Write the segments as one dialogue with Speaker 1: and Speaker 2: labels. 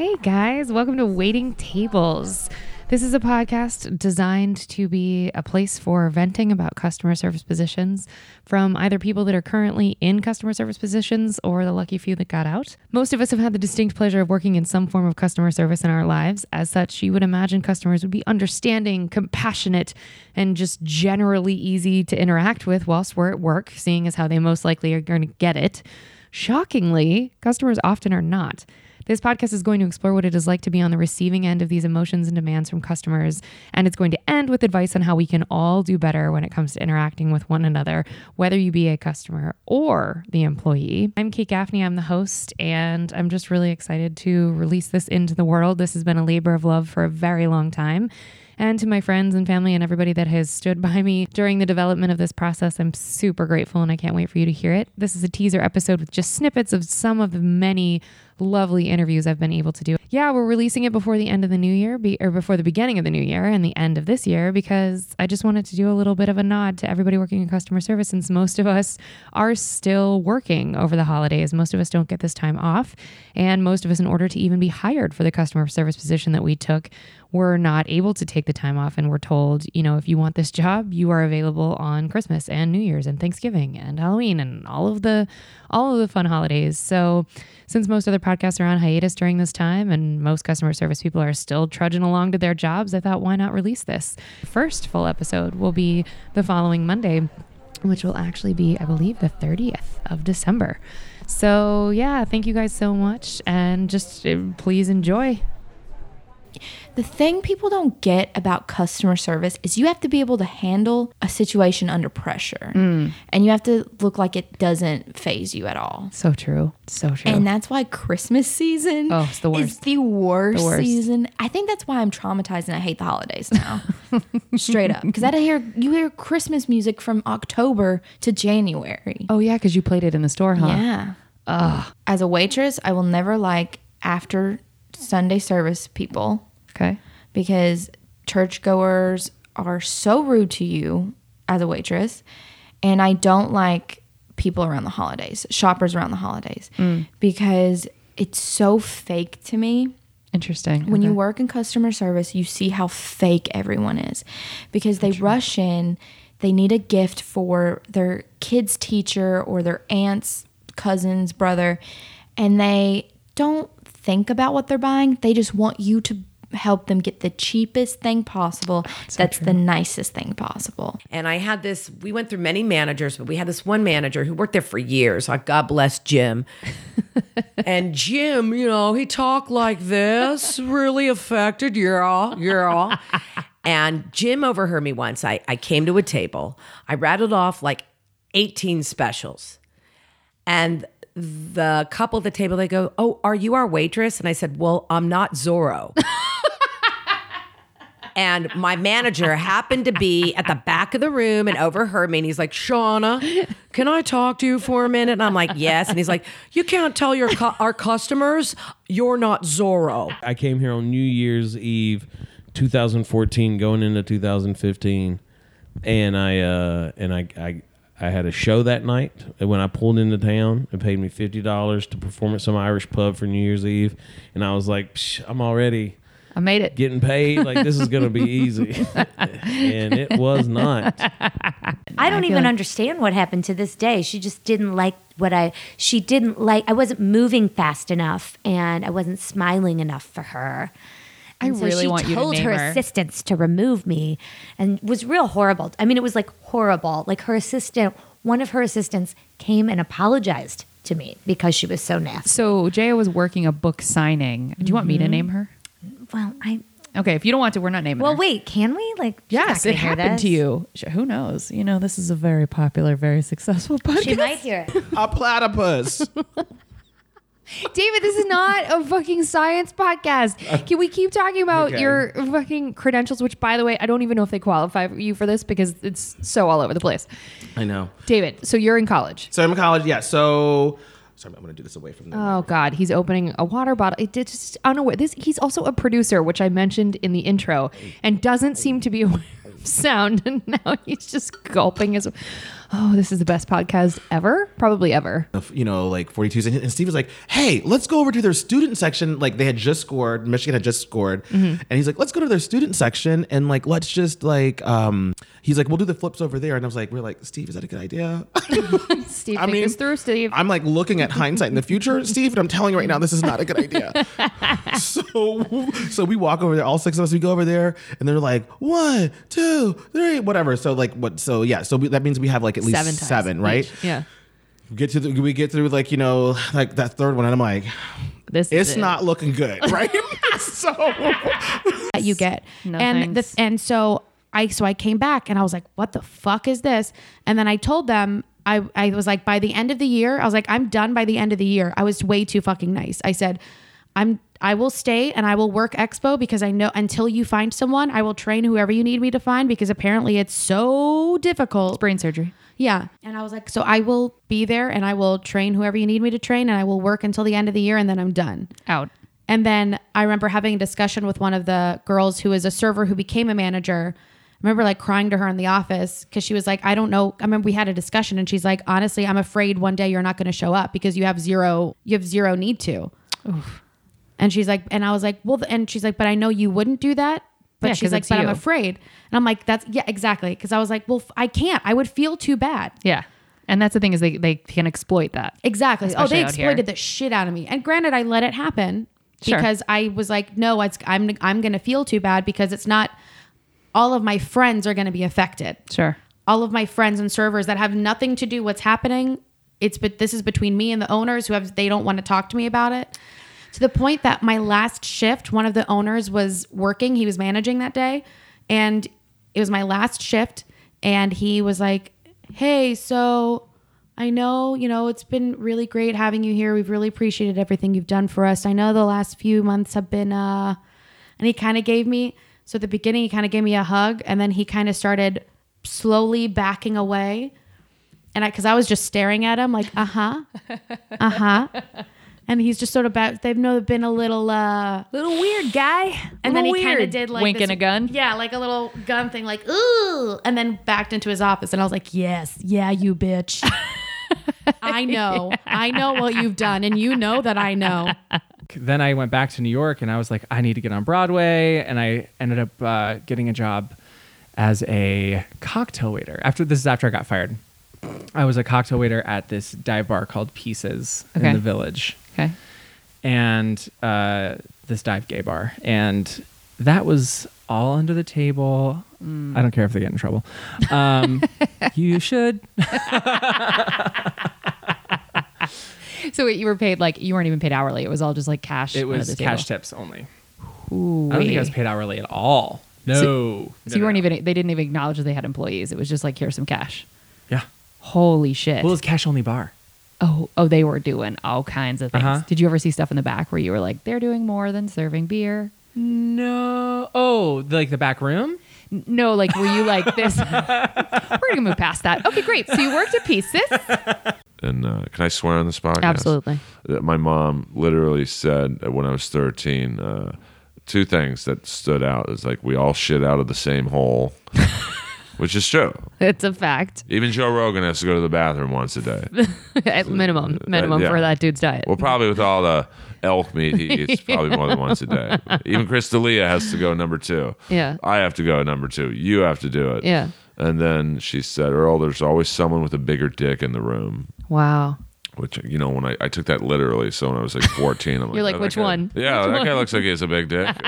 Speaker 1: Hey guys, welcome to Waiting Tables. This is a podcast designed to be a place for venting about customer service positions from either people that are currently in customer service positions or the lucky few that got out. Most of us have had the distinct pleasure of working in some form of customer service in our lives. As such, you would imagine customers would be understanding, compassionate, and just generally easy to interact with whilst we're at work, seeing as how they most likely are going to get it. Shockingly, customers often are not. This podcast is going to explore what it is like to be on the receiving end of these emotions and demands from customers. And it's going to end with advice on how we can all do better when it comes to interacting with one another, whether you be a customer or the employee. I'm Kate Gaffney, I'm the host, and I'm just really excited to release this into the world. This has been a labor of love for a very long time. And to my friends and family and everybody that has stood by me during the development of this process, I'm super grateful and I can't wait for you to hear it. This is a teaser episode with just snippets of some of the many lovely interviews I've been able to do. Yeah, we're releasing it before the end of the new year, be, or before the beginning of the new year and the end of this year, because I just wanted to do a little bit of a nod to everybody working in customer service since most of us are still working over the holidays. Most of us don't get this time off. And most of us, in order to even be hired for the customer service position that we took, were not able to take the time off and were told, you know, if you want this job, you are available on Christmas and New Year's and Thanksgiving and Halloween and all of the all of the fun holidays. So, since most other podcasts are on hiatus during this time and most customer service people are still trudging along to their jobs, I thought why not release this? First full episode will be the following Monday, which will actually be, I believe, the 30th of December. So, yeah, thank you guys so much and just uh, please enjoy.
Speaker 2: The thing people don't get about customer service is you have to be able to handle a situation under pressure.
Speaker 1: Mm.
Speaker 2: And you have to look like it doesn't faze you at all.
Speaker 1: So true. So true.
Speaker 2: And that's why Christmas season
Speaker 1: Oh, it's the
Speaker 2: is
Speaker 1: worst.
Speaker 2: the worst,
Speaker 1: The worst.
Speaker 2: season. I think that's why I'm traumatized and I hate the holidays now. Straight up. Because I hear you hear Christmas music from October to January.
Speaker 1: oh, yeah, because you played it in the store, huh?
Speaker 2: Yeah. Ugh. As a waitress, I will never like after Sunday service people
Speaker 1: Okay.
Speaker 2: because churchgoers are so rude to you as a waitress. And I don't like people around the holidays, shoppers around the holidays, mm. because it's so fake to me.
Speaker 1: Interesting.
Speaker 2: When you work in customer service, you see how fake everyone is because they rush in, they need a gift for their kid's teacher or their aunt's cousin's brother, and they don't think about what they're buying. They just want you to help them get the cheapest thing possible that's the nicest thing possible.
Speaker 3: And I had this, we went through many managers, but we had this one manager who worked there for years. Like, God bless Jim. and Jim, you know, he talked like this, really affected. Yeah, yeah. and Jim overheard me once. I, I came to a table, I rattled off like 18 specials. And the couple at the table, they go, Oh, are you our waitress? And I said, Well, I'm not Zorro. And my manager happened to be at the back of the room and overheard me. And he's like, Shauna, can I talk to you for a minute? And I'm like, yes. And he's like, you can't tell your cu- our customers you're not Zorro.
Speaker 4: I came here on New Year's Eve, 2014, going into 2015, and I uh, and I, I I had a show that night. When I pulled into town, it paid me fifty dollars to perform at some Irish pub for New Year's Eve, and I was like, Psh, I'm already
Speaker 1: I made it.
Speaker 4: getting paid. Like this is gonna be easy, and it was not.
Speaker 5: I don't
Speaker 1: feel
Speaker 5: even
Speaker 1: like-
Speaker 5: understand what happened to this day. She just didn't like what I she didn't like I wasn't moving fast enough and I wasn't smiling enough for her.
Speaker 6: I
Speaker 5: And so
Speaker 6: really
Speaker 5: she
Speaker 6: want you to
Speaker 5: told
Speaker 6: name
Speaker 5: her,
Speaker 6: her.
Speaker 5: assistants to remove me and was real horrible. I mean it was like horrible. Like her assistant one of her assistants came and apologized to me because she was so nasty.
Speaker 6: So Jaya was working a book signing. Do you want me
Speaker 5: Mm-hmm.
Speaker 6: to name her?
Speaker 5: Well, I
Speaker 6: Okay, if you don't want to, we're not naming her.
Speaker 5: well
Speaker 6: her.
Speaker 5: wait, can we? Like
Speaker 6: Yes, it happened
Speaker 5: this.
Speaker 6: to you. Who knows? You know, this is a very popular, very successful podcast.
Speaker 5: She might hear it.
Speaker 7: A platypus.
Speaker 1: David, this is not a fucking science podcast. Can we keep talking about
Speaker 7: Okay.
Speaker 1: your fucking credentials? Which, by the way, I don't even know if they qualify you for this because it's so all over the place.
Speaker 7: I know.
Speaker 1: David, so you're in college.
Speaker 7: So I'm in college. Yeah. So sorry, I'm gonna do this away from the.
Speaker 1: Oh God, he's opening a water bottle. It just unaware. This he's also a producer, which I mentioned in the intro, and doesn't seem to be aware. Sound, and now he's just gulping his. Oh, this is the best podcast ever, probably ever.
Speaker 7: you know, like 42s. And, and Steve was like, hey, let's go over to their student section. Like they had just scored, Michigan had just scored. And he's like, let's go to their student section and like, let's just like, um, he's like, we'll do the flips over there. And I was like, we're like, Steve, is that a good idea?
Speaker 1: Steve,
Speaker 7: I
Speaker 1: think
Speaker 7: mean,
Speaker 1: this through, Steve.
Speaker 7: I'm like looking at hindsight in the future, Steve, and I'm telling you right now, this is not a good idea. so, so we walk over there, all six of us, we go over there, and they're like, one, two, three, whatever. So like, what? So yeah, so we, that means we have like at least
Speaker 1: Seven
Speaker 7: seven, right?
Speaker 1: each. Yeah.
Speaker 7: We get to the, we get through like you know like that third one, and I'm like,
Speaker 1: This is
Speaker 7: it's
Speaker 1: it.
Speaker 7: not looking good, right? so
Speaker 8: that you get.
Speaker 1: No
Speaker 8: and the, and so I so I came back and I was like, what the fuck is this? And then I told them I I was like by the end of the year, I was like I'm done by the end of the year. I was way too fucking nice. I said I'm I will stay and I will work expo because I know until you find someone, I will train whoever you need me to find because apparently it's so difficult.
Speaker 1: brain surgery.
Speaker 8: Yeah. And I was like, so I will be there and I will train whoever you need me to train and I will work until the end of the year and then I'm done.
Speaker 1: Out.
Speaker 8: And then I remember having a discussion with one of the girls who is a server who became a manager. I remember like crying to her in the office because she was like, I don't know. I remember we had a discussion and she's like, honestly, I'm afraid one day you're not going to show up because you have zero, you have zero need to. Oof. And she's like, and I was like, well, and she's like, but I know you wouldn't do that. But
Speaker 1: Yeah,
Speaker 8: she's like, but I'm afraid. And I'm like, that's, yeah, exactly. Cause I was like, well, f- I can't. I would feel too bad.
Speaker 1: Yeah. And that's the thing is they, they can exploit that.
Speaker 8: Exactly. oh, they
Speaker 1: out here.
Speaker 8: exploited the shit out of me. And granted, I let it happen
Speaker 1: Sure.
Speaker 8: because I was like, no, it's, I'm I'm going to feel too bad because it's not all of my friends are going to be affected.
Speaker 1: Sure.
Speaker 8: All of my friends and servers that have nothing to do what's happening. It's but this is between me and the owners who have they don't want to talk to me about it. To the point that my last shift, one of the owners was working. He was managing that day, and it was my last shift. And he was like, "Hey, so I know, you know, it's been really great having you here. We've really appreciated everything you've done for us. I know the last few months have been uh and he kind of gave me so at the beginning he kind of gave me a hug and then he kind of started slowly backing away. And I cuz I was just staring at him like, "Uh-huh. Uh-huh." and he's just sort of back they've know been a little uh
Speaker 1: Little weird guy.
Speaker 8: and then he kind of did like
Speaker 1: winking
Speaker 8: this-
Speaker 1: a gun.
Speaker 8: Yeah, like a little gun thing, like ooh, and then backed into his office, and I was like, yes, yeah, you bitch. I know, I know what you've done, and you know that I know.
Speaker 9: then I went back to New York and I was like, I need to get on Broadway. And I ended up uh, getting a job as a cocktail waiter. After this is after I got fired. I was a cocktail waiter at this dive bar called Pieces
Speaker 1: Okay.
Speaker 9: in the village.
Speaker 1: Okay.
Speaker 9: And uh, this dive gay bar. And that was all under the table. I don't care if they get in trouble. Um, you should.
Speaker 1: So wait, you were paid like you weren't even paid hourly. It was all just like cash.
Speaker 9: It was cash
Speaker 1: table.
Speaker 9: tips only.
Speaker 1: Ooh,
Speaker 9: I don't think I was paid hourly at all. No.
Speaker 1: So you weren't even. They didn't even acknowledge that they had employees. It was just like here's some cash.
Speaker 9: Yeah.
Speaker 1: Holy shit.
Speaker 9: Well, it was cash only bar.
Speaker 1: oh, oh, they were doing all kinds of things.
Speaker 9: Uh-huh.
Speaker 1: Did you ever see stuff in the back where you were like, they're doing more than serving beer?
Speaker 9: No. Oh, like the back room?
Speaker 1: No, like were you like this? we're gonna move past that. Okay, great. So you worked at Pieces.
Speaker 10: And uh, can I swear on this podcast?
Speaker 1: Absolutely.
Speaker 10: My mom literally said uh, when I was 13, uh, two things that stood out. Is like we all shit out of the same hole, which is true.
Speaker 1: It's a fact.
Speaker 10: Even Joe Rogan has to go to the bathroom once a day.
Speaker 1: at minimum, minimum
Speaker 10: yeah.
Speaker 1: for that dude's diet.
Speaker 10: Well, probably with all the elk meat he eats, probably more than once a day. Even Chris D'Elia has to go number two.
Speaker 1: Yeah.
Speaker 10: I have to go number two. You have to do it.
Speaker 1: Yeah.
Speaker 10: And then she said, Earl, there's always someone with a bigger dick in the room.
Speaker 1: Wow.
Speaker 10: Which you know, when I, I took that literally, so when I was like 14, I'm like,
Speaker 1: You're like,
Speaker 10: "Oh,
Speaker 1: "Which
Speaker 10: guy-
Speaker 1: one?
Speaker 10: Yeah,
Speaker 1: Which
Speaker 10: that guy
Speaker 1: one?"
Speaker 10: looks like he has a big dick.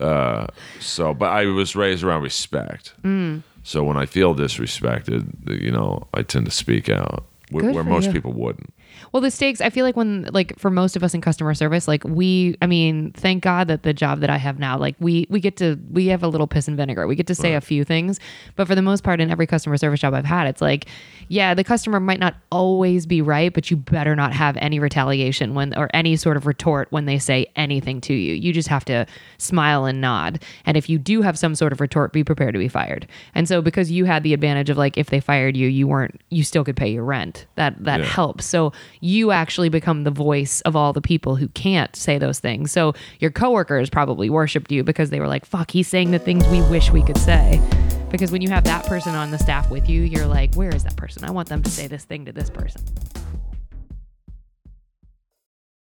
Speaker 10: Uh, uh, so, but I was raised around respect.
Speaker 1: Mm.
Speaker 10: So when I feel disrespected, you know, I tend to speak out, where, where most
Speaker 1: you.
Speaker 10: people wouldn't.
Speaker 1: Well, the stakes, I feel like when, like, for most of us in customer service, like, we, I mean, thank God that the job that I have now, like, we, we get to, we have a little piss and vinegar. We get to say a few things. But for the most part, in every customer service job I've had, it's like, yeah, the customer might not always be right, but you better not have any retaliation when, or any sort of retort when they say anything to you. You just have to smile and nod. And if you do have some sort of retort, be prepared to be fired. And so, because you had the advantage of, like, if they fired you, you weren't, you still could pay your rent. That, that
Speaker 10: Yeah.
Speaker 1: helps. So you actually become the voice of all the people who can't say those things. So your coworkers probably worshipped you because they were like, fuck, he's saying the things we wish we could say. Because when you have that person on the staff with you, you're like, where is that person? I want them to say this thing to this person.